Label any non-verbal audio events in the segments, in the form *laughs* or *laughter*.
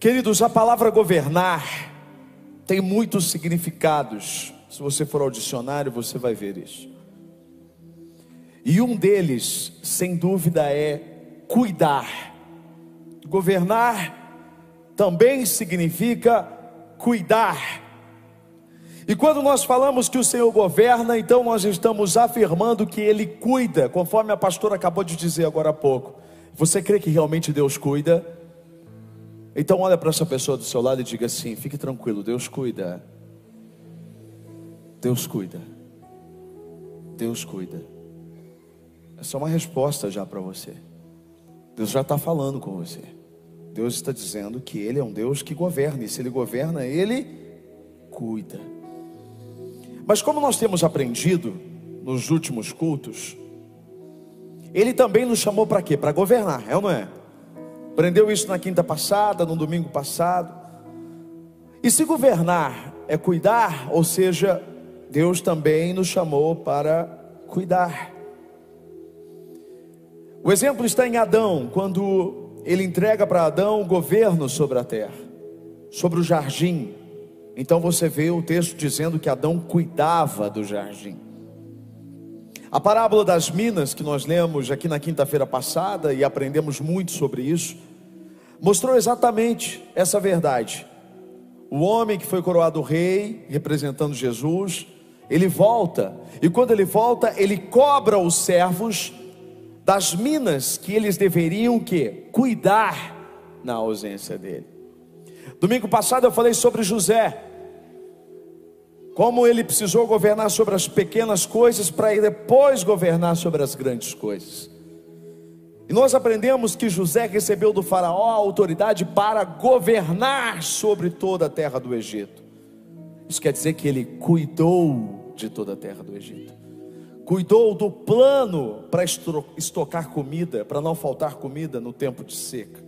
Queridos, a palavra governar tem muitos significados. Se você for ao dicionário, você vai ver isso. E um deles, sem dúvida, é cuidar. Governar também significa cuidar. E quando nós falamos que o Senhor governa, então nós estamos afirmando que Ele cuida, conforme a pastora acabou de dizer agora há pouco. Você crê que realmente Deus cuida? Então olha para essa pessoa do seu lado e diga assim: fique tranquilo, Deus cuida. Deus cuida. Deus cuida. É uma resposta já para você. Deus já está falando com você. Deus está dizendo que Ele é um Deus que governa, e se Ele governa, Ele cuida. Mas como nós temos aprendido nos últimos cultos, Ele também nos chamou para quê? Para governar, é ou não é? Aprendeu isso na quinta passada, no domingo passado. E se governar é cuidar, ou seja, Deus também nos chamou para cuidar. O exemplo está em Adão, quando ele entrega para Adão o governo sobre a terra, sobre o jardim. Então você vê o texto dizendo que Adão cuidava do jardim. A parábola das minas que nós lemos aqui na quinta-feira passada e aprendemos muito sobre isso, mostrou exatamente essa verdade. O homem que foi coroado rei, representando Jesus, ele volta, e quando ele volta, ele cobra os servos das minas que eles deveriam que cuidar na ausência dele. Domingo passado eu falei sobre José, como ele precisou governar sobre as pequenas coisas para depois governar sobre as grandes coisas. E nós aprendemos que José recebeu do Faraó a autoridade para governar sobre toda a terra do Egito. Isso quer dizer que ele cuidou de toda a terra do Egito, cuidou do plano para estocar comida, para não faltar comida no tempo de seca.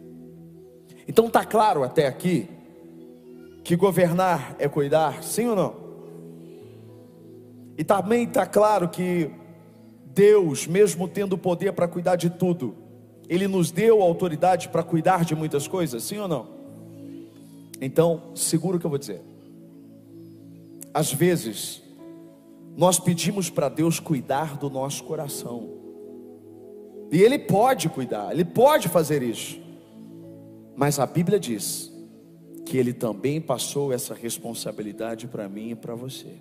Então está claro até aqui que governar é cuidar, sim ou não? E também está claro que Deus, mesmo tendo poder para cuidar de tudo, ele nos deu autoridade para cuidar de muitas coisas, sim ou não? Então, seguro o que eu vou dizer. Às vezes, nós pedimos para Deus cuidar do nosso coração. E Ele pode cuidar, Ele pode fazer isso. Mas a Bíblia diz que Ele também passou essa responsabilidade para mim e para você.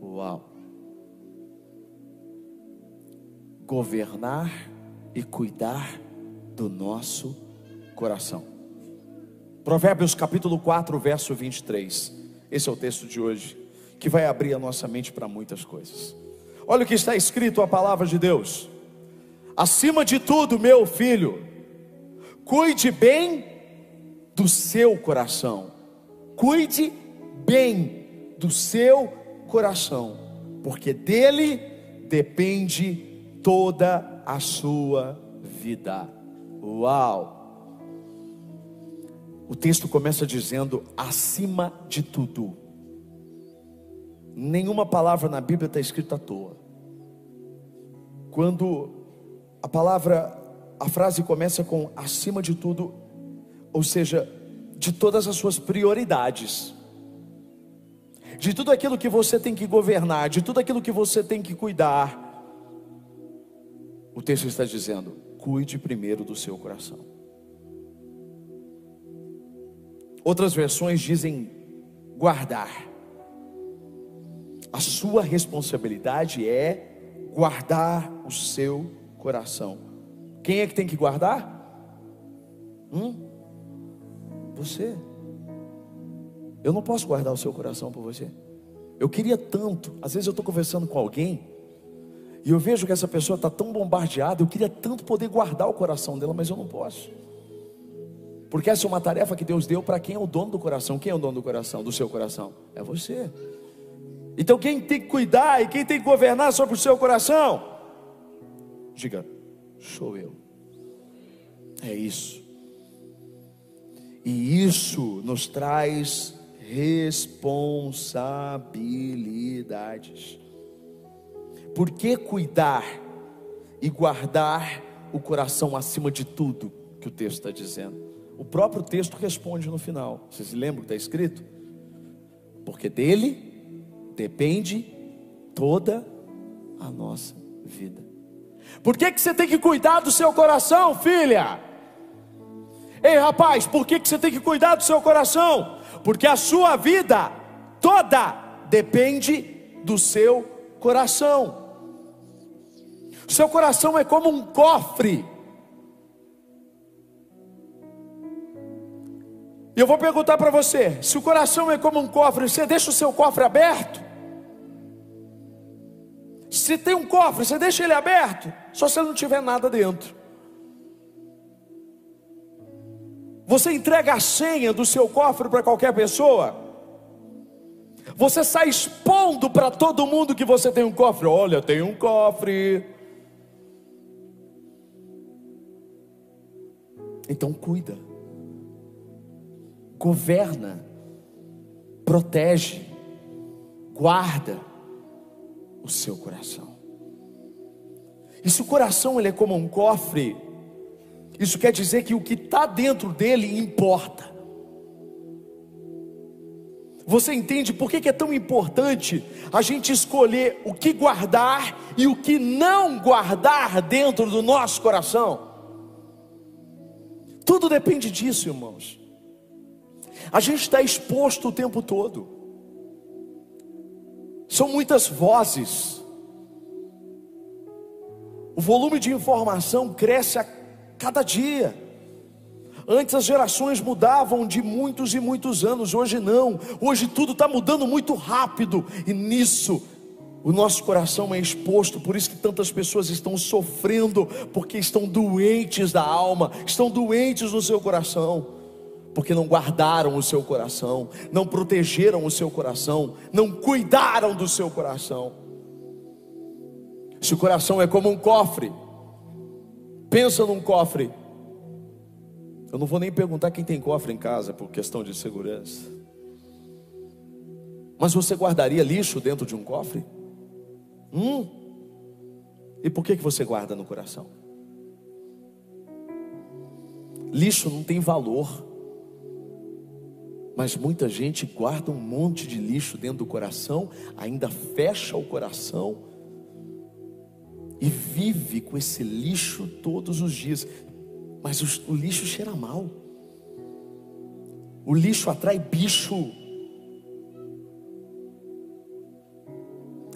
Uau! Governar e cuidar do nosso coração. Provérbios capítulo 4, verso 23. Esse é o texto de hoje, que vai abrir a nossa mente para muitas coisas. Olha o que está escrito a palavra de Deus. Acima de tudo, meu filho, cuide bem do seu coração. Cuide bem do seu coração, porque dele depende toda a sua vida. Uau! O texto começa dizendo: acima de tudo. Nenhuma palavra na Bíblia está escrita à toa. Quando a palavra, a frase começa com acima de tudo, ou seja, de todas as suas prioridades, de tudo aquilo que você tem que governar, de tudo aquilo que você tem que cuidar, o texto está dizendo: cuide primeiro do seu coração. Outras versões dizem guardar. A sua responsabilidade é guardar o seu coração. Quem é que tem que guardar? Hum? Você. Eu não posso guardar o seu coração por você. Eu queria tanto. Às vezes eu estou conversando com alguém e eu vejo que essa pessoa está tão bombardeada, eu queria tanto poder guardar o coração dela, mas eu não posso. Porque essa é uma tarefa que Deus deu para quem é o dono do coração. Quem é o dono do coração, do seu coração? É você. Então quem tem que cuidar e quem tem que governar sobre o seu coração? Diga, sou eu. É isso. E isso nos traz responsabilidades. Por que cuidar e guardar o coração acima de tudo que o texto está dizendo? o próprio texto responde no final. Vocês lembram que está escrito? Porque dele depende toda a nossa vida. Por que, que você tem que cuidar do seu coração, filha? Ei, rapaz, por que, que você tem que cuidar do seu coração? Porque a sua vida toda depende do seu coração. Seu coração é como um cofre. E eu vou perguntar para você: se o coração é como um cofre, você deixa o seu cofre aberto? Se tem um cofre, você deixa ele aberto? Só se não tiver nada dentro. Você entrega a senha do seu cofre para qualquer pessoa? Você sai expondo para todo mundo que você tem um cofre. Olha, tem um cofre. Então cuida. Governa. Protege. Guarda o seu coração. E se o coração ele é como um cofre, isso quer dizer que o que está dentro dele importa. Você entende por que, que é tão importante a gente escolher o que guardar e o que não guardar dentro do nosso coração? Tudo depende disso, irmãos. A gente está exposto o tempo todo. São muitas vozes. O volume de informação cresce a cada dia. Antes as gerações mudavam de muitos e muitos anos, hoje não. Hoje tudo está mudando muito rápido, e nisso o nosso coração é exposto, por isso que tantas pessoas estão sofrendo, porque estão doentes da alma, estão doentes no seu coração, porque não guardaram o seu coração, não protegeram o seu coração, não cuidaram do seu coração. Se o coração é como um cofre, Pensa num cofre. Eu não vou nem perguntar quem tem cofre em casa por questão de segurança. Mas você guardaria lixo dentro de um cofre? Hum? E por que, que você guarda no coração? Lixo não tem valor. Mas muita gente guarda um monte de lixo dentro do coração, ainda fecha o coração e vive com esse lixo todos os dias. Mas o, o lixo cheira mal. O lixo atrai bicho.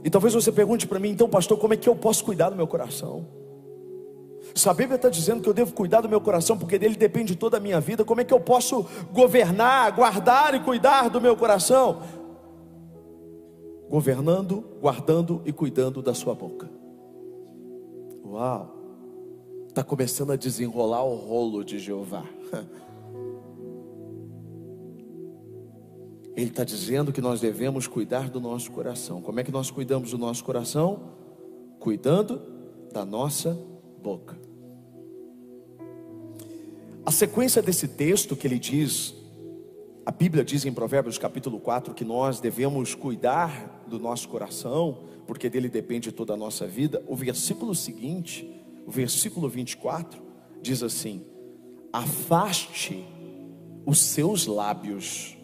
E talvez você pergunte para mim, então, pastor, como é que eu posso cuidar do meu coração? Se a Bíblia está dizendo que eu devo cuidar do meu coração, porque dele depende toda a minha vida, como é que eu posso governar, guardar e cuidar do meu coração? Governando, guardando e cuidando da sua boca. Uau! Está começando a desenrolar o rolo de Jeová. *laughs* Ele está dizendo que nós devemos cuidar do nosso coração. Como é que nós cuidamos do nosso coração? Cuidando da nossa boca. A sequência desse texto que ele diz, a Bíblia diz em Provérbios capítulo 4 que nós devemos cuidar do nosso coração, porque dele depende toda a nossa vida. O versículo seguinte, o versículo 24, diz assim: Afaste os seus lábios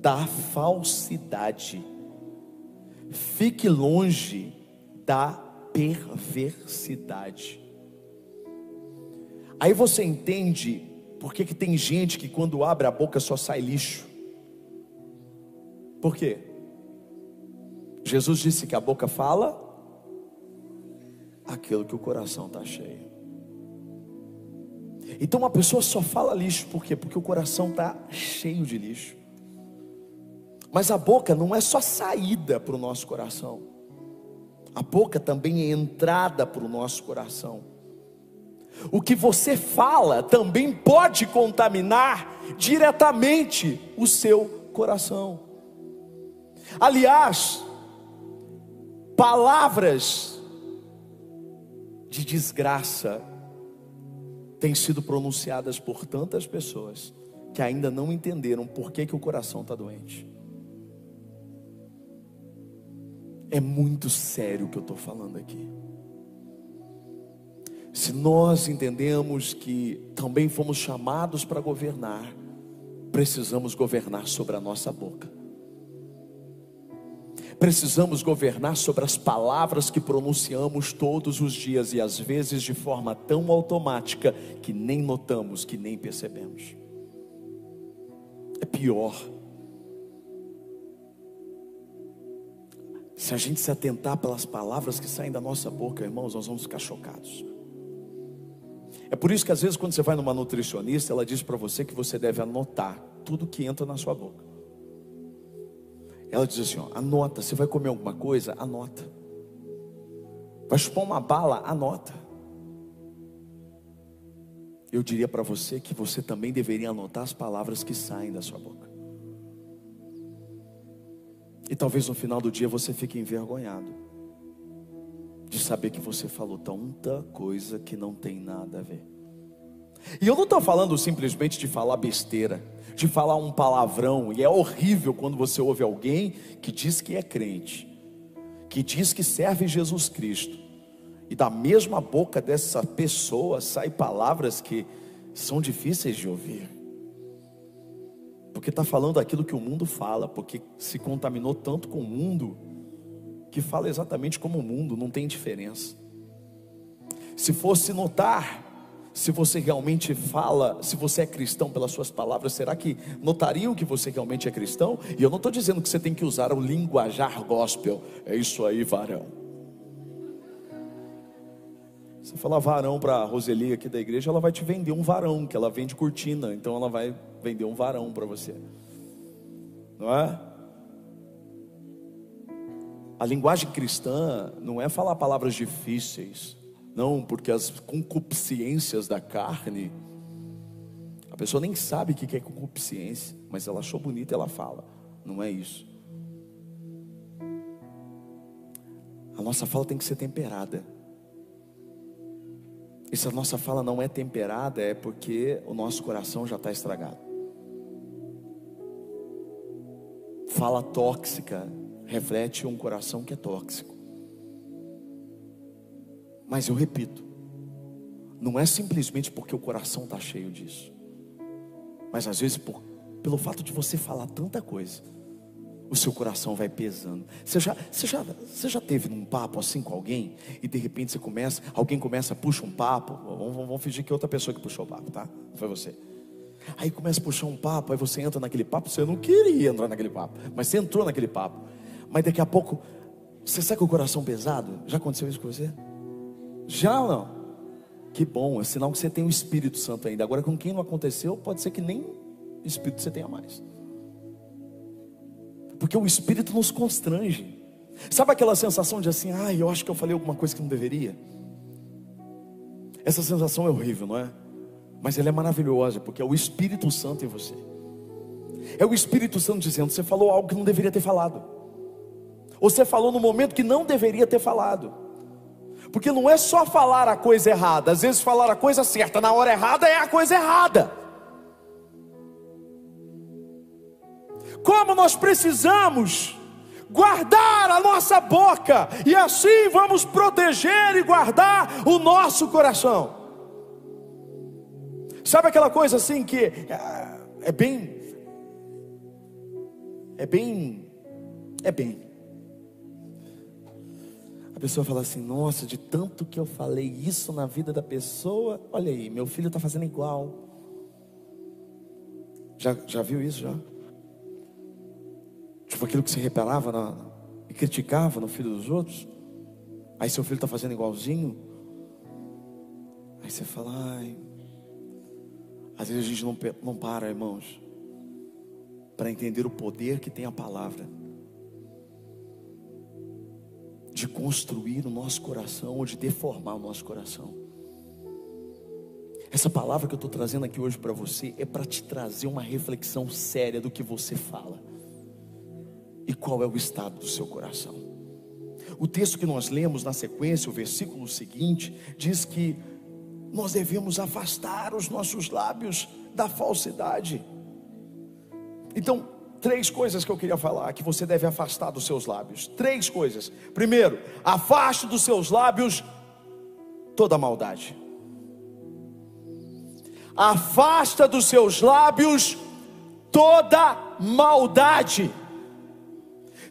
da falsidade, fique longe da perversidade. Aí você entende por que, que tem gente que quando abre a boca só sai lixo. Por quê? Jesus disse que a boca fala aquilo que o coração está cheio. Então uma pessoa só fala lixo, por quê? Porque o coração está cheio de lixo. Mas a boca não é só saída para o nosso coração, a boca também é entrada para o nosso coração. O que você fala também pode contaminar diretamente o seu coração. Aliás, palavras de desgraça têm sido pronunciadas por tantas pessoas que ainda não entenderam por que, que o coração está doente. É muito sério o que eu estou falando aqui. Se nós entendemos que também fomos chamados para governar, precisamos governar sobre a nossa boca. Precisamos governar sobre as palavras que pronunciamos todos os dias e às vezes de forma tão automática que nem notamos, que nem percebemos. É pior. Se a gente se atentar pelas palavras que saem da nossa boca, irmãos, nós vamos ficar chocados. É por isso que às vezes quando você vai numa nutricionista, ela diz para você que você deve anotar tudo que entra na sua boca. Ela diz assim: ó, anota. Você vai comer alguma coisa? Anota. Vai chupar uma bala? Anota. Eu diria para você que você também deveria anotar as palavras que saem da sua boca. E talvez no final do dia você fique envergonhado de saber que você falou tanta coisa que não tem nada a ver. E eu não estou falando simplesmente de falar besteira, de falar um palavrão, e é horrível quando você ouve alguém que diz que é crente, que diz que serve Jesus Cristo, e da mesma boca dessa pessoa saem palavras que são difíceis de ouvir, porque está falando aquilo que o mundo fala, porque se contaminou tanto com o mundo, que fala exatamente como o mundo, não tem diferença. Se fosse notar se você realmente fala, se você é cristão pelas suas palavras, será que notariam que você realmente é cristão? E eu não estou dizendo que você tem que usar o linguajar gospel, é isso aí, varão. Você falar varão para a Roseli aqui da igreja, ela vai te vender um varão, que ela vende cortina, então ela vai vender um varão para você, não é? A linguagem cristã não é falar palavras difíceis, não, porque as concupiscências da carne, a pessoa nem sabe o que é concupiscência, mas ela achou bonita, ela fala. Não é isso. A nossa fala tem que ser temperada. E se a nossa fala não é temperada, é porque o nosso coração já está estragado. Fala tóxica reflete um coração que é tóxico. Mas eu repito, não é simplesmente porque o coração está cheio disso, mas às vezes por, pelo fato de você falar tanta coisa, o seu coração vai pesando. Você já, você, já, você já teve num papo assim com alguém e de repente você começa, alguém começa, puxa um papo, vamos, vamos fingir que é outra pessoa que puxou o papo, tá? Foi você. Aí começa a puxar um papo, aí você entra naquele papo, você não queria entrar naquele papo, mas você entrou naquele papo. Mas daqui a pouco, você sai com o coração pesado? Já aconteceu isso com você? Já ou não? Que bom, é sinal que você tem o Espírito Santo ainda. Agora, com quem não aconteceu, pode ser que nem Espírito você tenha mais. Porque o Espírito nos constrange. Sabe aquela sensação de assim, ah, eu acho que eu falei alguma coisa que não deveria? Essa sensação é horrível, não é? Mas ela é maravilhosa, porque é o Espírito Santo em você. É o Espírito Santo dizendo: você falou algo que não deveria ter falado. Ou você falou no momento que não deveria ter falado. Porque não é só falar a coisa errada, às vezes falar a coisa certa na hora errada é a coisa errada. Como nós precisamos guardar a nossa boca, e assim vamos proteger e guardar o nosso coração. Sabe aquela coisa assim que é, é bem, é bem, é bem. A pessoa fala assim: Nossa, de tanto que eu falei isso na vida da pessoa, olha aí, meu filho está fazendo igual. Já, já viu isso? Já? Tipo aquilo que se reparava na, e criticava no filho dos outros. Aí seu filho está fazendo igualzinho. Aí você fala: Ai. Às vezes a gente não, não para, irmãos, para entender o poder que tem a palavra de construir o nosso coração ou de deformar o nosso coração. Essa palavra que eu estou trazendo aqui hoje para você é para te trazer uma reflexão séria do que você fala e qual é o estado do seu coração. O texto que nós lemos na sequência, o versículo seguinte, diz que nós devemos afastar os nossos lábios da falsidade. Então, três coisas que eu queria falar que você deve afastar dos seus lábios. Três coisas. Primeiro, afaste dos seus lábios toda maldade. afasta dos seus lábios toda maldade.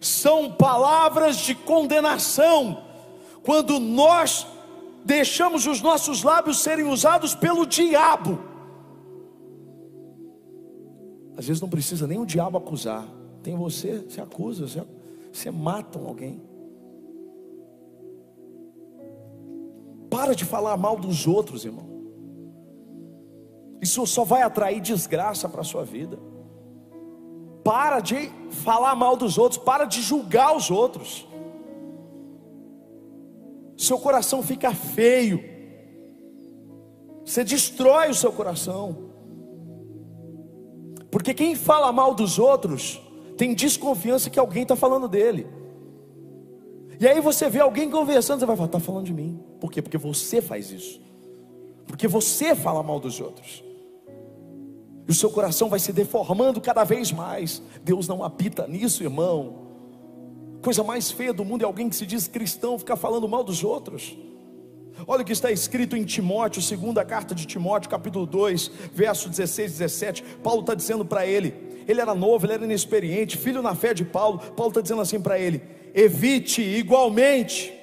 São palavras de condenação, quando nós deixamos os nossos lábios serem usados pelo diabo. Às vezes não precisa nem o diabo acusar, tem você, você acusa, você, você mata alguém. Para de falar mal dos outros, irmão. Isso só vai atrair desgraça para a sua vida. Para de falar mal dos outros, para de julgar os outros. Seu coração fica feio. Você destrói o seu coração. Porque quem fala mal dos outros tem desconfiança que alguém está falando dele. E aí você vê alguém conversando, você vai falar, está falando de mim. Por quê? Porque você faz isso. Porque você fala mal dos outros. E o seu coração vai se deformando cada vez mais. Deus não habita nisso, irmão. Coisa mais feia do mundo é alguém que se diz cristão ficar falando mal dos outros. Olha o que está escrito em Timóteo, segunda carta de Timóteo, capítulo 2, verso 16 e 17. Paulo está dizendo para ele, ele era novo, ele era inexperiente, filho na fé de Paulo. Paulo está dizendo assim para ele: evite igualmente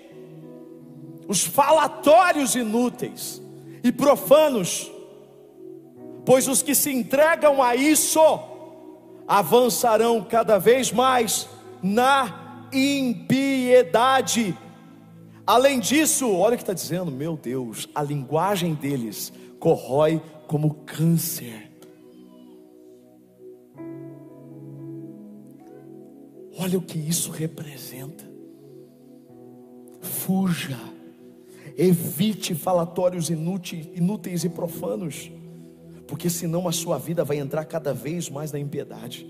os falatórios inúteis e profanos pois os que se entregam a isso avançarão cada vez mais na impiedade. Além disso, olha o que está dizendo, meu Deus, a linguagem deles corrói como câncer. Olha o que isso representa. Fuja, evite falatórios inúteis, inúteis e profanos porque senão a sua vida vai entrar cada vez mais na impiedade.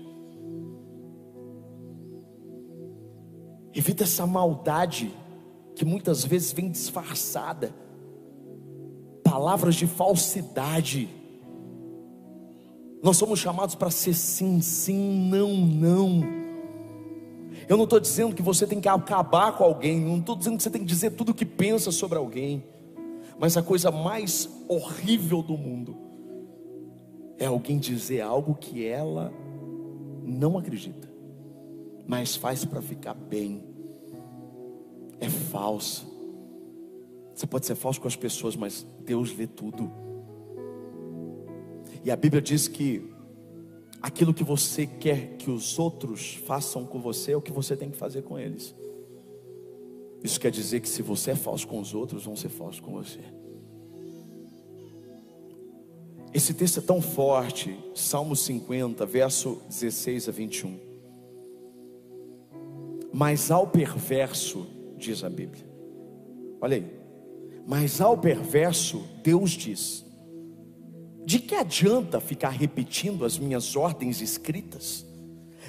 Evita essa maldade que muitas vezes vem disfarçada, palavras de falsidade. Nós somos chamados para ser sim, sim, não, não. Eu não estou dizendo que você tem que acabar com alguém, não estou dizendo que você tem que dizer tudo o que pensa sobre alguém, mas a coisa mais horrível do mundo é alguém dizer algo que ela não acredita, mas faz para ficar bem. É falso. Você pode ser falso com as pessoas, mas Deus vê tudo. E a Bíblia diz que aquilo que você quer que os outros façam com você é o que você tem que fazer com eles. Isso quer dizer que se você é falso com os outros, vão ser falsos com você. Esse texto é tão forte, Salmo 50, verso 16 a 21. Mas ao perverso, diz a Bíblia, olha aí, mas ao perverso, Deus diz: de que adianta ficar repetindo as minhas ordens escritas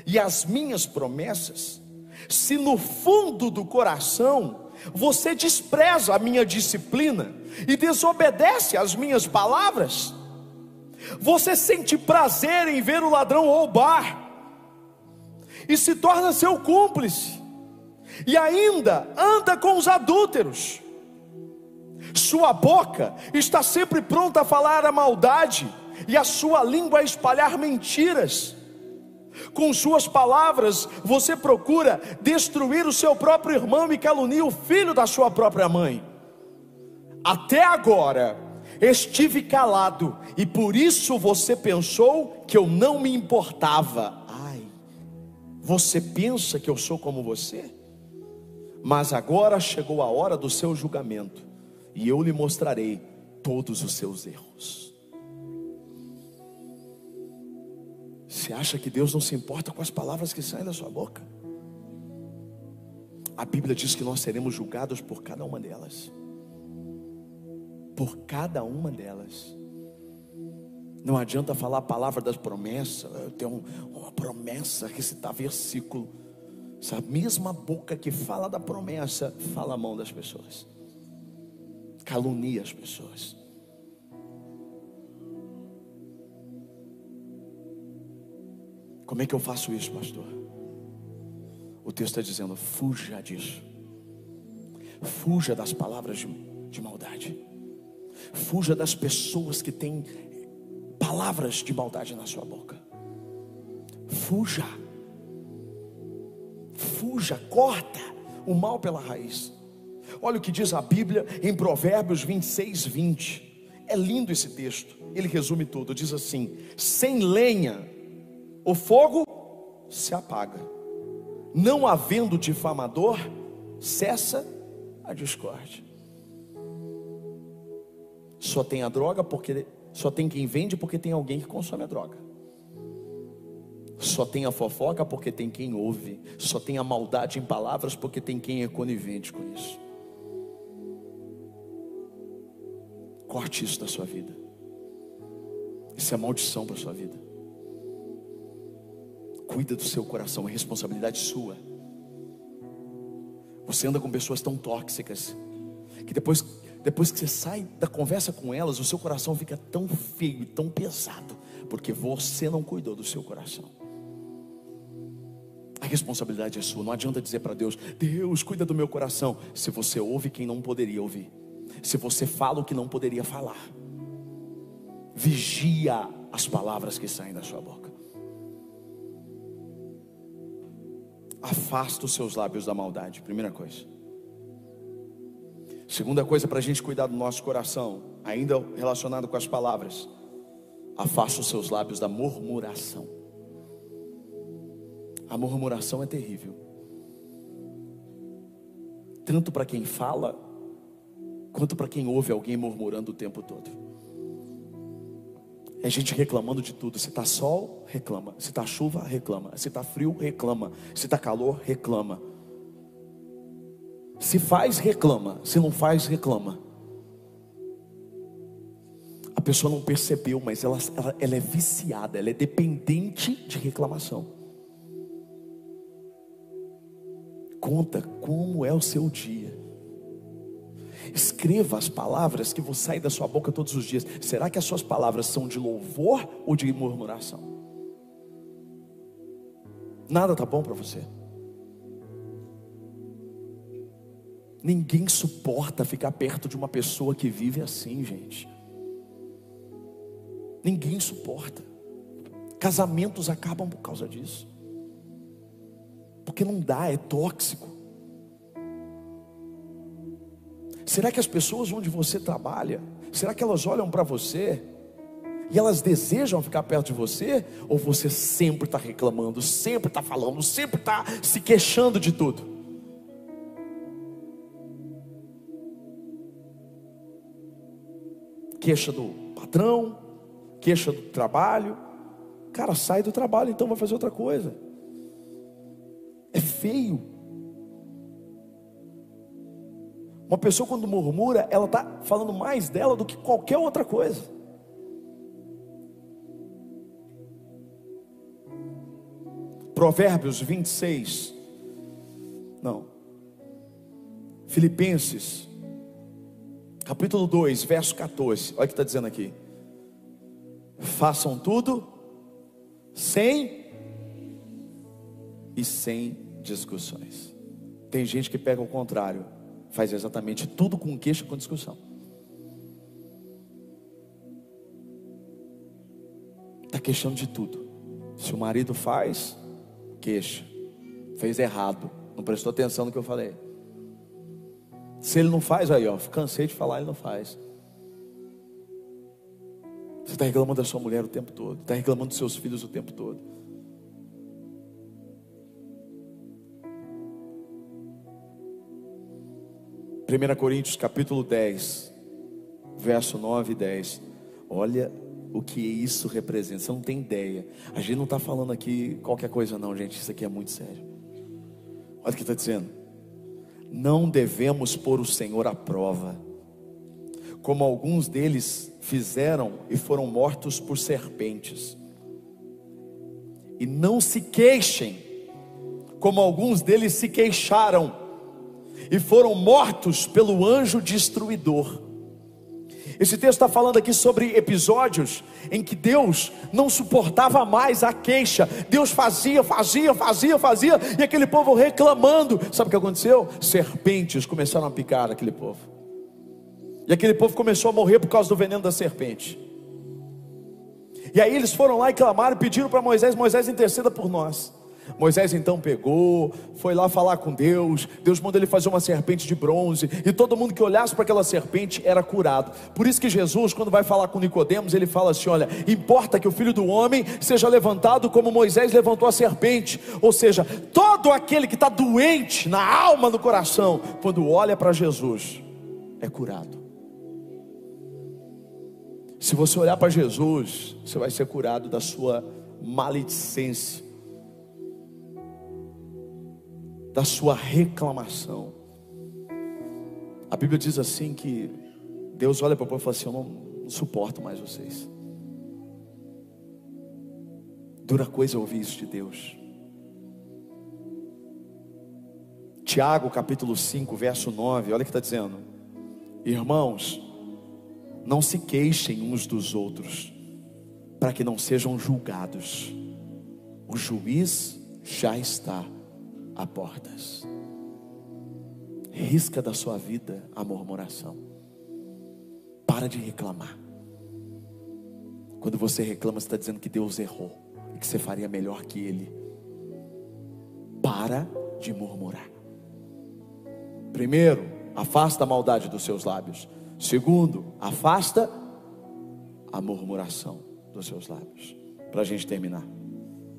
e as minhas promessas, se no fundo do coração você despreza a minha disciplina e desobedece às minhas palavras? Você sente prazer em ver o ladrão roubar e se torna seu cúmplice, e ainda anda com os adúlteros. Sua boca está sempre pronta a falar a maldade, e a sua língua a espalhar mentiras. Com suas palavras, você procura destruir o seu próprio irmão e calunia o filho da sua própria mãe. Até agora, estive calado e por isso você pensou que eu não me importava. Ai, você pensa que eu sou como você? Mas agora chegou a hora do seu julgamento e eu lhe mostrarei todos os seus erros. Você acha que Deus não se importa com as palavras que saem da sua boca? A Bíblia diz que nós seremos julgados por cada uma delas por cada uma delas. Não adianta falar a palavra das promessas. Eu tenho uma promessa, recitar versículo. Essa mesma boca que fala da promessa, fala a mão das pessoas, calunia as pessoas. Como é que eu faço isso, pastor? O texto está dizendo: fuja disso, fuja das palavras de, de maldade. Fuja das pessoas que têm palavras de maldade na sua boca. Fuja. Fuja, corta o mal pela raiz. Olha o que diz a Bíblia em Provérbios 26, 20. É lindo esse texto. Ele resume tudo. Diz assim: sem lenha, o fogo se apaga. Não havendo difamador, cessa a discórdia. Só tem a droga porque só tem quem vende porque tem alguém que consome a droga. Só tem a fofoca porque tem quem ouve. Só tem a maldade em palavras porque tem quem é conivente com isso. Corte isso da sua vida. Isso é maldição para a sua vida. Cuida do seu coração, é responsabilidade sua. Você anda com pessoas tão tóxicas que depois, depois que você sai da conversa com elas, o seu coração fica tão feio, tão pesado, porque você não cuidou do seu coração. A responsabilidade é sua. Não adianta dizer para Deus: Deus, cuida do meu coração. Se você ouve quem não poderia ouvir, se você fala o que não poderia falar, vigia as palavras que saem da sua boca. Afasta os seus lábios da maldade, primeira coisa. Segunda coisa para a gente cuidar do nosso coração, ainda relacionado com as palavras, afasta os seus lábios da murmuração. A murmuração é terrível, tanto para quem fala, quanto para quem ouve alguém murmurando o tempo todo. É gente reclamando de tudo. Se está sol, reclama. Se está chuva, reclama. Se está frio, reclama. Se está calor, reclama. Se faz, reclama. Se não faz, reclama. A pessoa não percebeu, mas ela, ela, ela é viciada, ela é dependente de reclamação. Conta como é o seu dia. Escreva as palavras que vão sair da sua boca todos os dias. Será que as suas palavras são de louvor ou de murmuração? Nada tá bom para você. Ninguém suporta ficar perto de uma pessoa que vive assim, gente. Ninguém suporta. Casamentos acabam por causa disso. Porque não dá, é tóxico. Será que as pessoas onde você trabalha, será que elas olham para você e elas desejam ficar perto de você? Ou você sempre está reclamando, sempre está falando, sempre está se queixando de tudo? Queixa do patrão, queixa do trabalho. Cara, sai do trabalho, então vai fazer outra coisa. É feio. Uma pessoa quando murmura, ela está falando mais dela do que qualquer outra coisa. Provérbios 26. Não. Filipenses, capítulo 2, verso 14. Olha o que está dizendo aqui. Façam tudo sem e sem discussões. Tem gente que pega o contrário faz exatamente tudo com queixa com discussão. Está queixando de tudo. Se o marido faz, queixa. Fez errado. Não prestou atenção no que eu falei. Se ele não faz, aí ó, cansei de falar, ele não faz. Você está reclamando da sua mulher o tempo todo, está reclamando dos seus filhos o tempo todo. 1 Coríntios capítulo 10, verso 9 e 10. Olha o que isso representa. Você não tem ideia. A gente não está falando aqui qualquer coisa, não, gente. Isso aqui é muito sério. Olha o que está dizendo. Não devemos pôr o Senhor à prova, como alguns deles fizeram e foram mortos por serpentes. E não se queixem, como alguns deles se queixaram e foram mortos pelo anjo destruidor. Esse texto está falando aqui sobre episódios em que Deus não suportava mais a queixa. Deus fazia, fazia, fazia, fazia, e aquele povo reclamando. Sabe o que aconteceu? Serpentes começaram a picar aquele povo. E aquele povo começou a morrer por causa do veneno da serpente. E aí eles foram lá e clamaram, pediram para Moisés: Moisés interceda por nós. Moisés então pegou, foi lá falar com Deus. Deus mandou ele fazer uma serpente de bronze, e todo mundo que olhasse para aquela serpente era curado. Por isso que Jesus, quando vai falar com Nicodemos, ele fala assim: olha, importa que o filho do homem seja levantado como Moisés levantou a serpente. Ou seja, todo aquele que está doente na alma, no coração, quando olha para Jesus, é curado. Se você olhar para Jesus, você vai ser curado da sua maledicência da sua reclamação. A Bíblia diz assim que Deus olha para o povo e fala assim: Eu não, não suporto mais vocês. Dura coisa ouvir isso de Deus. Tiago capítulo 5, verso 9, olha o que está dizendo: Irmãos, não se queixem uns dos outros, para que não sejam julgados. O juiz já está a portas. Risca da sua vida a murmuração. Para de reclamar. Quando você reclama, você está dizendo que Deus errou e que você faria melhor que Ele. Para de murmurar. Primeiro, afasta a maldade dos seus lábios. Segundo, afasta a murmuração dos seus lábios. Para a gente terminar.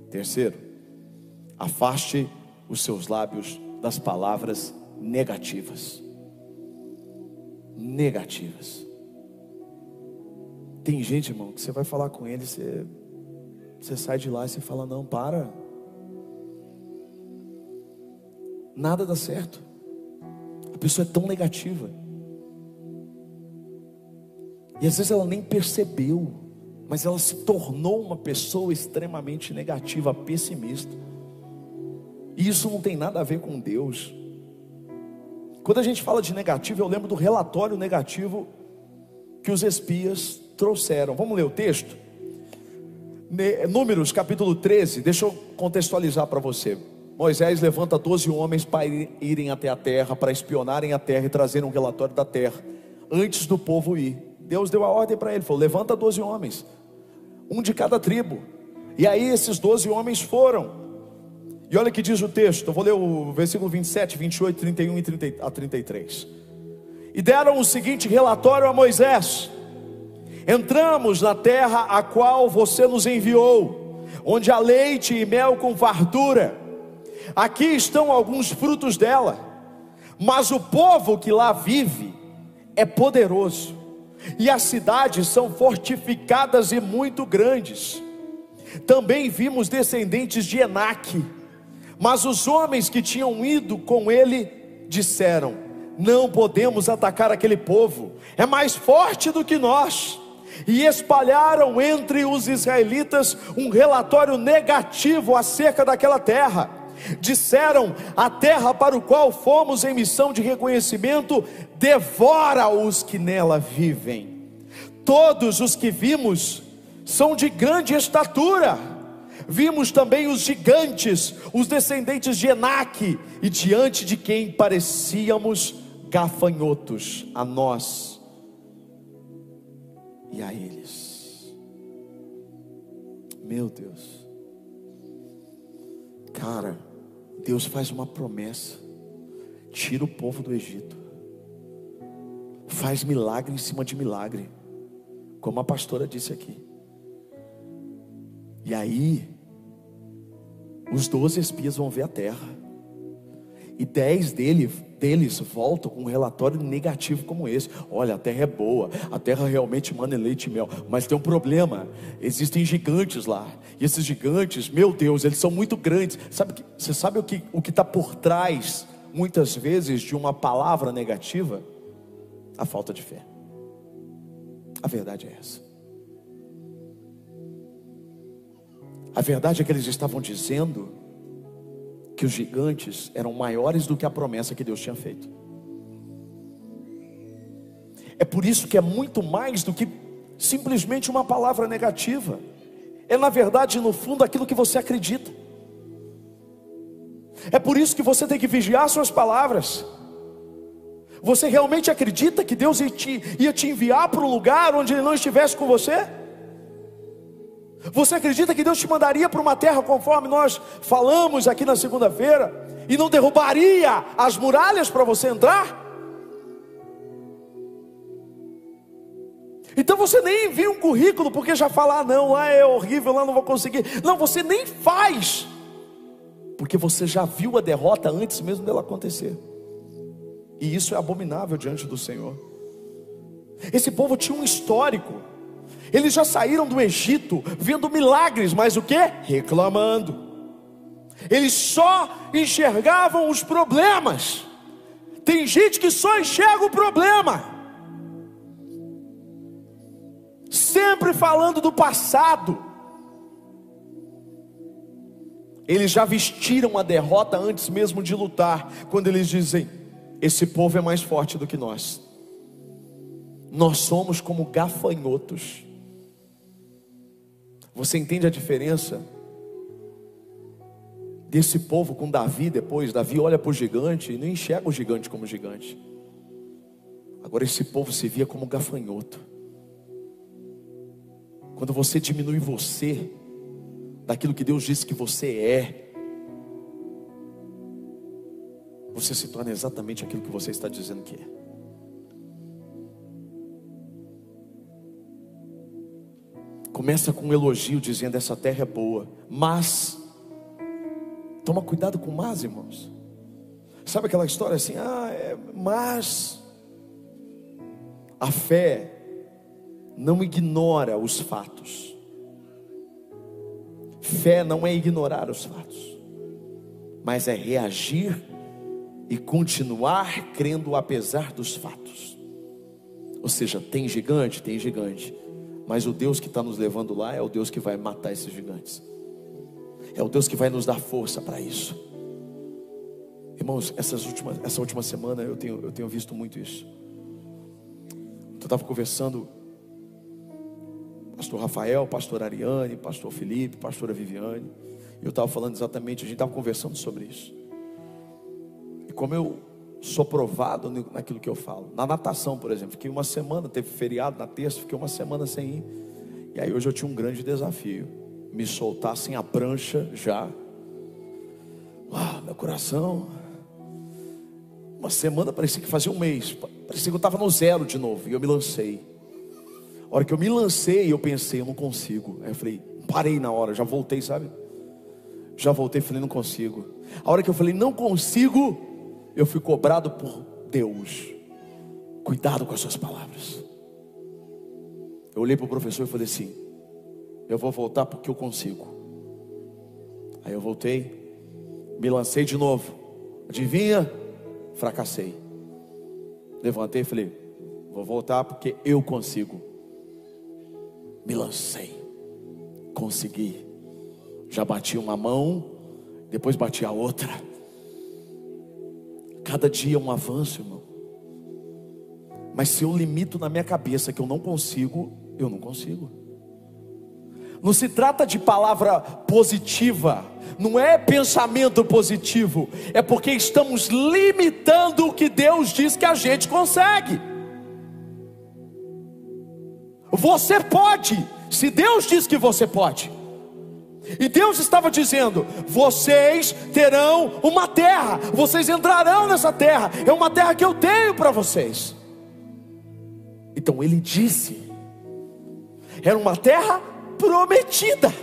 Terceiro, afaste os seus lábios das palavras negativas. Negativas. Tem gente, irmão, que você vai falar com ele, você, você sai de lá e você fala: Não, para. Nada dá certo. A pessoa é tão negativa. E às vezes ela nem percebeu, mas ela se tornou uma pessoa extremamente negativa, pessimista. E isso não tem nada a ver com Deus. Quando a gente fala de negativo, eu lembro do relatório negativo que os espias trouxeram. Vamos ler o texto? Números capítulo 13, deixa eu contextualizar para você. Moisés levanta 12 homens para irem até a terra, para espionarem a terra e trazerem um relatório da terra, antes do povo ir. Deus deu a ordem para ele, falou: levanta 12 homens, um de cada tribo. E aí esses 12 homens foram. E olha que diz o texto, eu vou ler o versículo 27, 28, 31 e 30, a 33. E deram o seguinte relatório a Moisés: Entramos na terra a qual você nos enviou, onde há leite e mel com fartura. Aqui estão alguns frutos dela, mas o povo que lá vive é poderoso, e as cidades são fortificadas e muito grandes. Também vimos descendentes de Enaque mas os homens que tinham ido com ele disseram: Não podemos atacar aquele povo, é mais forte do que nós. E espalharam entre os israelitas um relatório negativo acerca daquela terra. Disseram: A terra para o qual fomos em missão de reconhecimento devora os que nela vivem. Todos os que vimos são de grande estatura Vimos também os gigantes, os descendentes de Enaque, e diante de quem parecíamos gafanhotos, a nós e a eles. Meu Deus, cara, Deus faz uma promessa, tira o povo do Egito, faz milagre em cima de milagre, como a pastora disse aqui. E aí, os doze espias vão ver a terra. E dez dele, deles voltam com um relatório negativo como esse. Olha, a terra é boa, a terra realmente manda leite e mel. Mas tem um problema: existem gigantes lá. E esses gigantes, meu Deus, eles são muito grandes. Sabe você sabe o que o está por trás, muitas vezes, de uma palavra negativa? A falta de fé. A verdade é essa. A verdade é que eles estavam dizendo que os gigantes eram maiores do que a promessa que Deus tinha feito. É por isso que é muito mais do que simplesmente uma palavra negativa. É na verdade, no fundo, aquilo que você acredita. É por isso que você tem que vigiar suas palavras. Você realmente acredita que Deus ia te, ia te enviar para um lugar onde Ele não estivesse com você? Você acredita que Deus te mandaria para uma terra conforme nós falamos aqui na segunda-feira e não derrubaria as muralhas para você entrar? Então você nem envia um currículo porque já fala, ah, não, lá é horrível, lá não vou conseguir. Não, você nem faz, porque você já viu a derrota antes mesmo dela acontecer. E isso é abominável diante do Senhor. Esse povo tinha um histórico. Eles já saíram do Egito vendo milagres, mas o que? Reclamando. Eles só enxergavam os problemas. Tem gente que só enxerga o problema. Sempre falando do passado. Eles já vestiram a derrota antes mesmo de lutar, quando eles dizem: Esse povo é mais forte do que nós. Nós somos como gafanhotos. Você entende a diferença desse povo com Davi depois? Davi olha para o gigante e não enxerga o gigante como gigante. Agora esse povo se via como gafanhoto. Quando você diminui você daquilo que Deus disse que você é, você se torna exatamente aquilo que você está dizendo que é. Começa com um elogio dizendo: essa terra é boa, mas toma cuidado com mas, irmãos. Sabe aquela história assim? Ah, é, mas a fé não ignora os fatos. Fé não é ignorar os fatos, mas é reagir e continuar crendo apesar dos fatos. Ou seja, tem gigante, tem gigante. Mas o Deus que está nos levando lá é o Deus que vai matar esses gigantes. É o Deus que vai nos dar força para isso. Irmãos, essas últimas, essa última semana eu tenho, eu tenho visto muito isso. Eu estava conversando, pastor Rafael, pastor Ariane, pastor Felipe, pastora Viviane. Eu estava falando exatamente, a gente estava conversando sobre isso. E como eu sou provado naquilo que eu falo. Na natação, por exemplo, fiquei uma semana, teve feriado na terça, fiquei uma semana sem ir. E aí hoje eu tinha um grande desafio, me soltar sem a prancha já. Ah, meu coração. Uma semana parecia que fazia um mês, parecia que eu estava no zero de novo, e eu me lancei. A hora que eu me lancei, eu pensei, eu não consigo. Aí eu falei, parei na hora, já voltei, sabe? Já voltei, falei, não consigo. A hora que eu falei, não consigo, eu fui cobrado por Deus. Cuidado com as suas palavras. Eu olhei para o professor e falei assim: Eu vou voltar porque eu consigo. Aí eu voltei, me lancei de novo. Adivinha? Fracassei. Levantei e falei: Vou voltar porque eu consigo. Me lancei. Consegui. Já bati uma mão, depois bati a outra. Cada dia é um avanço, irmão. Mas se eu limito na minha cabeça que eu não consigo, eu não consigo. Não se trata de palavra positiva, não é pensamento positivo, é porque estamos limitando o que Deus diz que a gente consegue. Você pode, se Deus diz que você pode. E Deus estava dizendo: vocês terão uma terra, vocês entrarão nessa terra, é uma terra que eu tenho para vocês. Então ele disse: era uma terra prometida.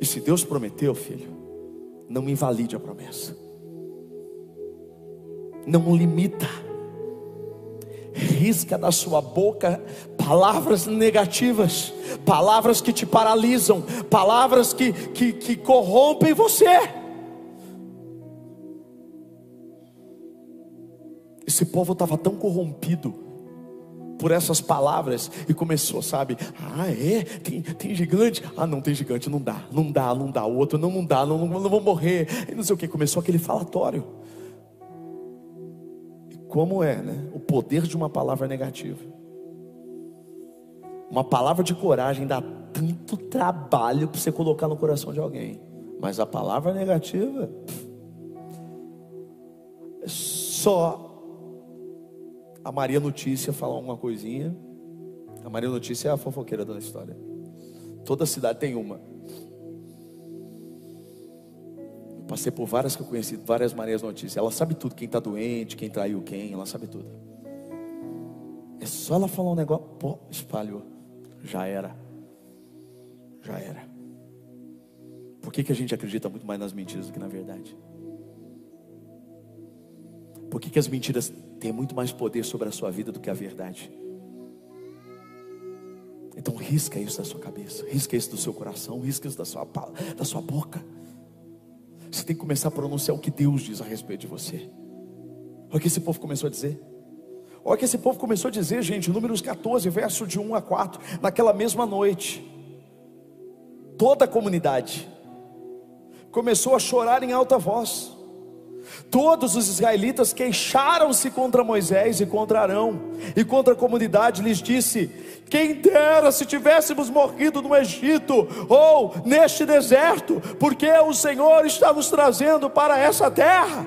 E se Deus prometeu, filho, não invalide a promessa, não limita risca da sua boca palavras negativas, palavras que te paralisam, palavras que, que, que corrompem você. Esse povo estava tão corrompido por essas palavras e começou, sabe? Ah, é? Tem, tem gigante? Ah, não tem gigante, não dá, não dá, não dá. O outro, não, não dá, não, não, não vou morrer. E não sei o que. Começou aquele falatório. Como é, né? O poder de uma palavra negativa. Uma palavra de coragem dá tanto trabalho para você colocar no coração de alguém. Mas a palavra negativa é só a Maria Notícia falar uma coisinha. A Maria Notícia é a fofoqueira da história. Toda cidade tem uma. Eu passei por várias que eu conheci, várias Marias Notícias. Ela sabe tudo, quem está doente, quem traiu quem, ela sabe tudo. É só ela falar um negócio, pô, espalhou. Já era. Já era. Por que, que a gente acredita muito mais nas mentiras do que na verdade? Por que, que as mentiras têm muito mais poder sobre a sua vida do que a verdade? Então risca isso da sua cabeça, risca isso do seu coração, risca isso da sua, da sua boca. Você tem que começar a pronunciar o que Deus diz a respeito de você. Olha o que esse povo começou a dizer. Olha que esse povo começou a dizer, gente, Números 14, verso de 1 a 4. Naquela mesma noite, toda a comunidade começou a chorar em alta voz. Todos os israelitas queixaram-se contra Moisés e contra Arão, e contra a comunidade lhes disse: Quem dera se tivéssemos morrido no Egito ou neste deserto, porque o Senhor está nos trazendo para essa terra,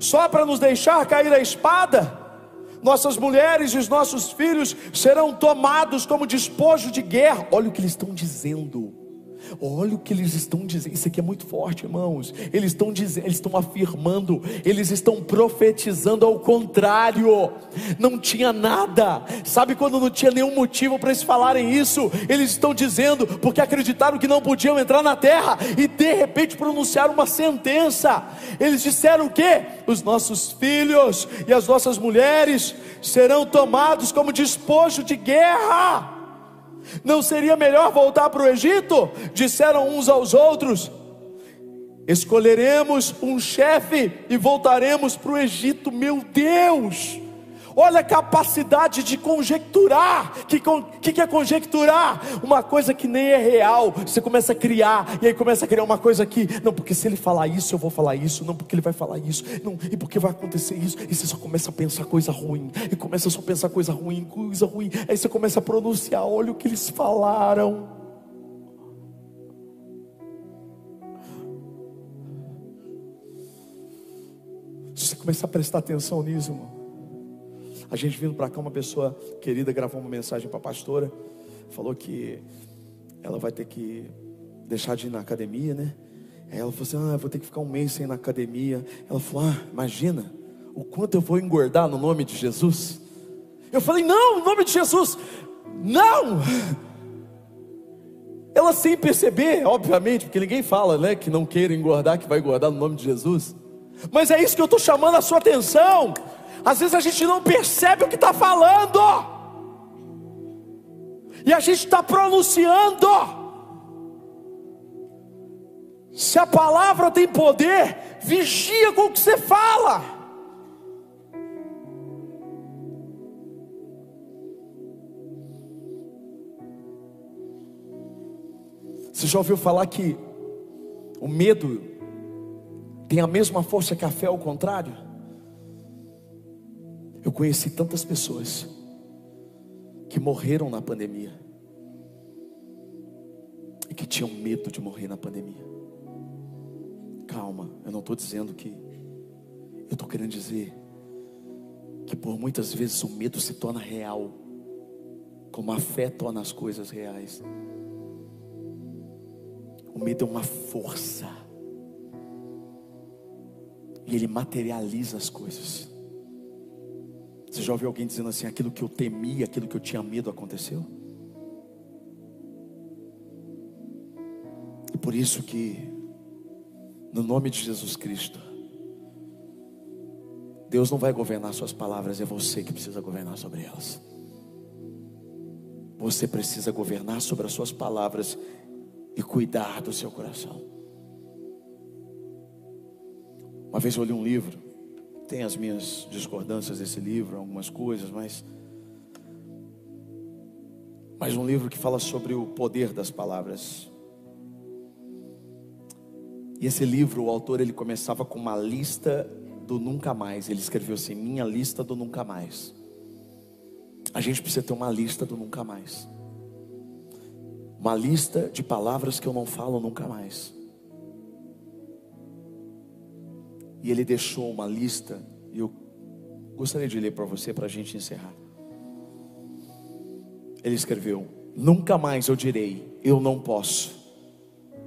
só para nos deixar cair a espada. Nossas mulheres e os nossos filhos serão tomados como despojo de guerra. Olha o que eles estão dizendo. Olha o que eles estão dizendo. Isso aqui é muito forte, irmãos. Eles estão dizendo, eles estão afirmando, eles estão profetizando ao contrário. Não tinha nada. Sabe quando não tinha nenhum motivo para eles falarem isso? Eles estão dizendo porque acreditaram que não podiam entrar na terra e de repente pronunciaram uma sentença. Eles disseram o quê? Os nossos filhos e as nossas mulheres serão tomados como despojo de guerra. Não seria melhor voltar para o Egito? Disseram uns aos outros. Escolheremos um chefe e voltaremos para o Egito. Meu Deus! Olha a capacidade de conjecturar. Que, que, que é conjecturar? Uma coisa que nem é real. Você começa a criar, e aí começa a criar uma coisa que, não, porque se ele falar isso, eu vou falar isso, não, porque ele vai falar isso, não, e porque vai acontecer isso, e você só começa a pensar coisa ruim, e começa só a pensar coisa ruim, coisa ruim, aí você começa a pronunciar, olha o que eles falaram. Se você começar a prestar atenção nisso, irmão. A gente vindo para cá, uma pessoa querida gravou uma mensagem para a pastora, falou que ela vai ter que deixar de ir na academia, né? Ela falou assim: Ah, vou ter que ficar um mês sem ir na academia. Ela falou: Ah, imagina o quanto eu vou engordar no nome de Jesus. Eu falei: Não, no nome de Jesus, não. Ela sem perceber, obviamente, porque ninguém fala, né, que não queira engordar, que vai engordar no nome de Jesus. Mas é isso que eu estou chamando a sua atenção. Às vezes a gente não percebe o que está falando, e a gente está pronunciando. Se a palavra tem poder, vigia com o que você fala. Você já ouviu falar que o medo tem a mesma força que a fé ao contrário? Eu conheci tantas pessoas que morreram na pandemia e que tinham medo de morrer na pandemia. Calma, eu não estou dizendo que, eu estou querendo dizer que por muitas vezes o medo se torna real, como a fé torna as coisas reais. O medo é uma força, e ele materializa as coisas. Você já ouviu alguém dizendo assim: aquilo que eu temia, aquilo que eu tinha medo aconteceu? E por isso que, no nome de Jesus Cristo, Deus não vai governar suas palavras, é você que precisa governar sobre elas. Você precisa governar sobre as suas palavras e cuidar do seu coração. Uma vez eu li um livro tem as minhas discordâncias desse livro, algumas coisas, mas mas um livro que fala sobre o poder das palavras. E esse livro, o autor, ele começava com uma lista do nunca mais. Ele escreveu assim: Minha lista do nunca mais. A gente precisa ter uma lista do nunca mais. Uma lista de palavras que eu não falo nunca mais. E ele deixou uma lista, e eu gostaria de ler para você para a gente encerrar. Ele escreveu: Nunca mais eu direi, eu não posso,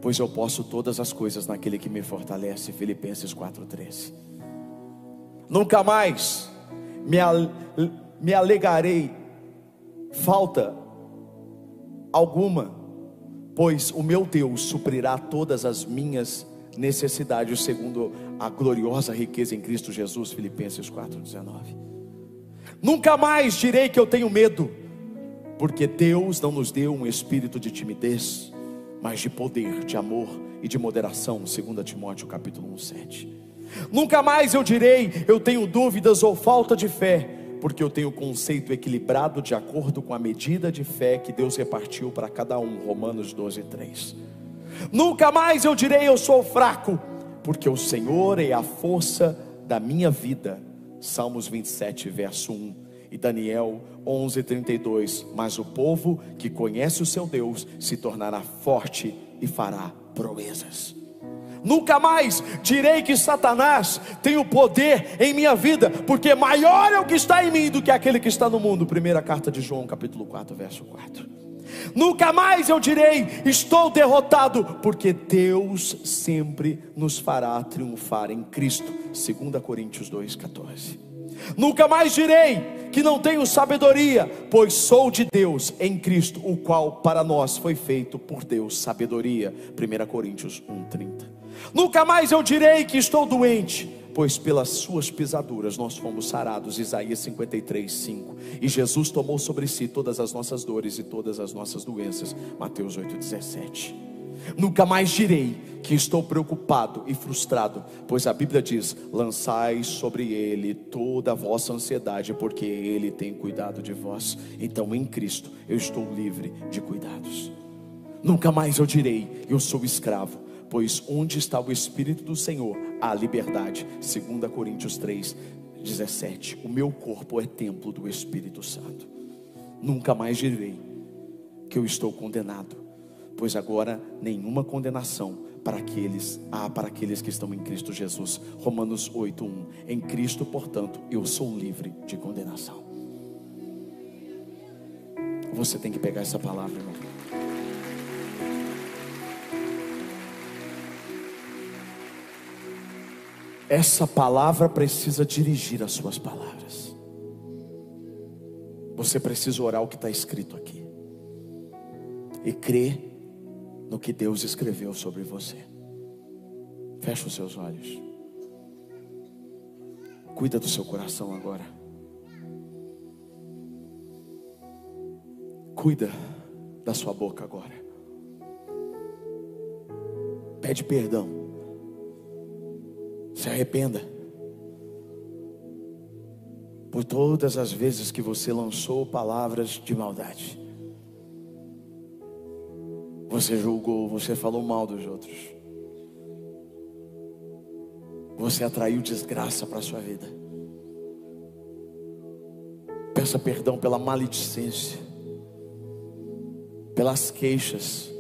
pois eu posso todas as coisas naquele que me fortalece. Filipenses 4,13. Nunca mais me, me alegarei falta alguma, pois o meu Deus suprirá todas as minhas necessidades, segundo a gloriosa riqueza em Cristo Jesus. Filipenses 4,19. Nunca mais direi que eu tenho medo porque Deus não nos deu um espírito de timidez, mas de poder, de amor e de moderação, 2 Timóteo capítulo 1, 7. Nunca mais eu direi, eu tenho dúvidas ou falta de fé, porque eu tenho conceito equilibrado de acordo com a medida de fé que Deus repartiu para cada um, Romanos 12, 3. Nunca mais eu direi, eu sou fraco, porque o Senhor é a força da minha vida, Salmos 27, verso 1 e Daniel 11:32, mas o povo que conhece o seu Deus se tornará forte e fará proezas. Nunca mais direi que Satanás tem o poder em minha vida, porque maior é o que está em mim do que aquele que está no mundo. Primeira carta de João, capítulo 4, verso 4. Nunca mais eu direi, estou derrotado, porque Deus sempre nos fará triunfar em Cristo. 2 Coríntios 2,14. Nunca mais direi que não tenho sabedoria, pois sou de Deus em Cristo, o qual para nós foi feito por Deus sabedoria. 1 Coríntios 1:30. Nunca mais eu direi que estou doente, pois pelas suas pisaduras nós fomos sarados. Isaías 53:5. E Jesus tomou sobre si todas as nossas dores e todas as nossas doenças. Mateus 8:17. Nunca mais direi que estou preocupado e frustrado, pois a Bíblia diz: lançai sobre ele toda a vossa ansiedade, porque ele tem cuidado de vós. Então em Cristo eu estou livre de cuidados. Nunca mais eu direi: eu sou escravo, pois onde está o Espírito do Senhor, há liberdade. 2 Coríntios 3, 17. O meu corpo é templo do Espírito Santo. Nunca mais direi que eu estou condenado pois agora nenhuma condenação para aqueles há para aqueles que estão em Cristo Jesus. Romanos 8:1. Em Cristo, portanto, eu sou livre de condenação. Você tem que pegar essa palavra, irmão. Essa palavra precisa dirigir as suas palavras. Você precisa orar o que está escrito aqui e crer no que Deus escreveu sobre você. Fecha os seus olhos. Cuida do seu coração agora. Cuida da sua boca agora. Pede perdão. Se arrependa. Por todas as vezes que você lançou palavras de maldade. Você julgou, você falou mal dos outros. Você atraiu desgraça para a sua vida. Peça perdão pela maledicência, pelas queixas,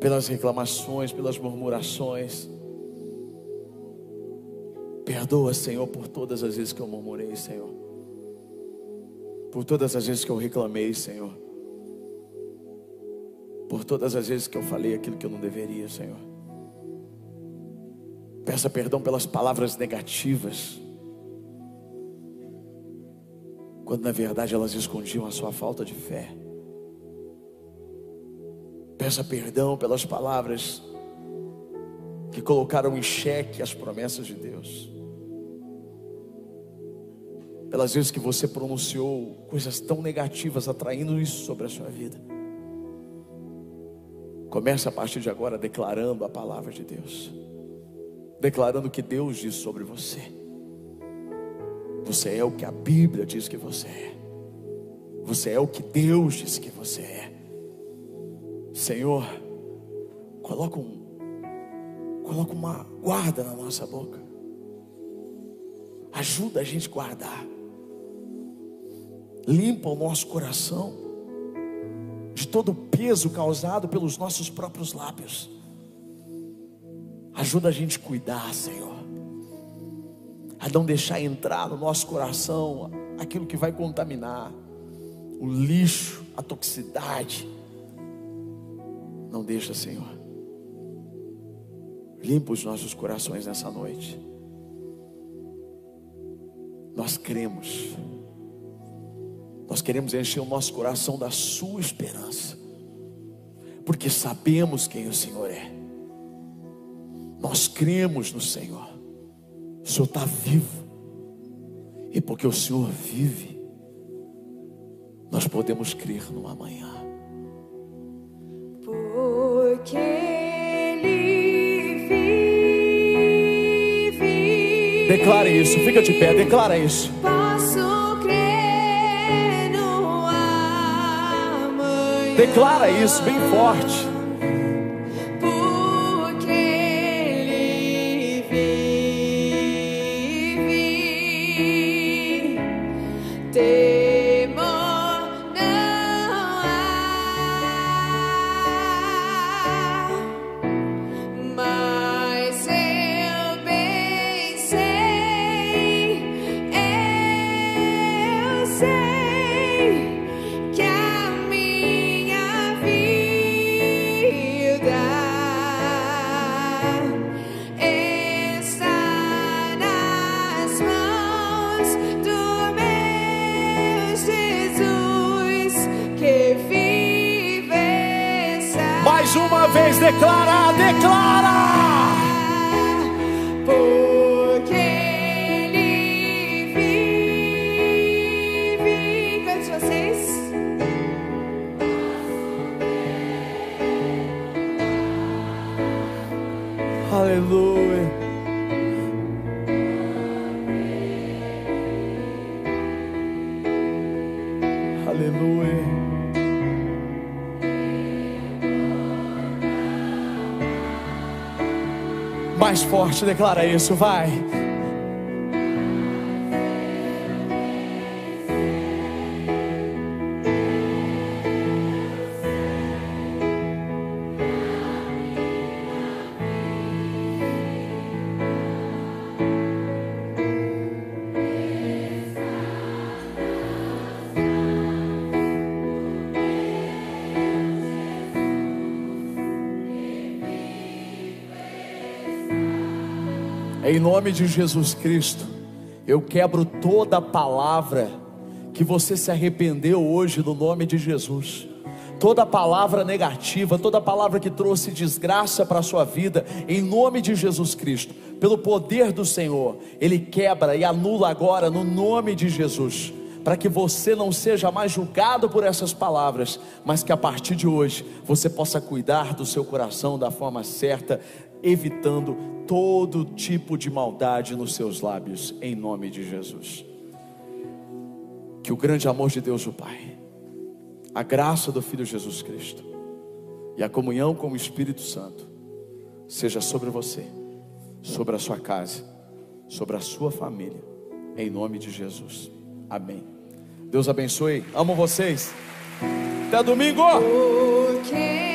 pelas reclamações, pelas murmurações. Perdoa, Senhor, por todas as vezes que eu murmurei, Senhor. Por todas as vezes que eu reclamei, Senhor por todas as vezes que eu falei aquilo que eu não deveria, Senhor. Peça perdão pelas palavras negativas, quando na verdade elas escondiam a sua falta de fé. Peça perdão pelas palavras que colocaram em xeque as promessas de Deus. Pelas vezes que você pronunciou coisas tão negativas, atraindo isso sobre a sua vida. Comece a partir de agora declarando a palavra de Deus, declarando o que Deus diz sobre você. Você é o que a Bíblia diz que você é. Você é o que Deus diz que você é. Senhor, coloca um coloca uma guarda na nossa boca. Ajuda a gente a guardar. Limpa o nosso coração de todo o peso causado pelos nossos próprios lábios. Ajuda a gente a cuidar, Senhor, a não deixar entrar no nosso coração aquilo que vai contaminar, o lixo, a toxicidade. Não deixa, Senhor. Limpa os nossos corações nessa noite. Nós cremos. Nós queremos encher o nosso coração da Sua esperança, porque sabemos quem o Senhor é. Nós cremos no Senhor. O Senhor está vivo, e porque o Senhor vive, nós podemos crer no amanhã. Porque Ele vive. Declara isso, fica de pé, declara isso. Declara isso bem forte. Uma vez, declara, forte, declara isso, vai. Em nome de Jesus Cristo, eu quebro toda palavra que você se arrependeu hoje no nome de Jesus. Toda palavra negativa, toda palavra que trouxe desgraça para a sua vida, em nome de Jesus Cristo, pelo poder do Senhor, Ele quebra e anula agora no nome de Jesus, para que você não seja mais julgado por essas palavras, mas que a partir de hoje você possa cuidar do seu coração da forma certa, evitando todo tipo de maldade nos seus lábios, em nome de Jesus. Que o grande amor de Deus, o Pai, a graça do Filho Jesus Cristo e a comunhão com o Espírito Santo seja sobre você, sobre a sua casa, sobre a sua família, em nome de Jesus. Amém. Deus abençoe. Amo vocês. Até domingo. Porque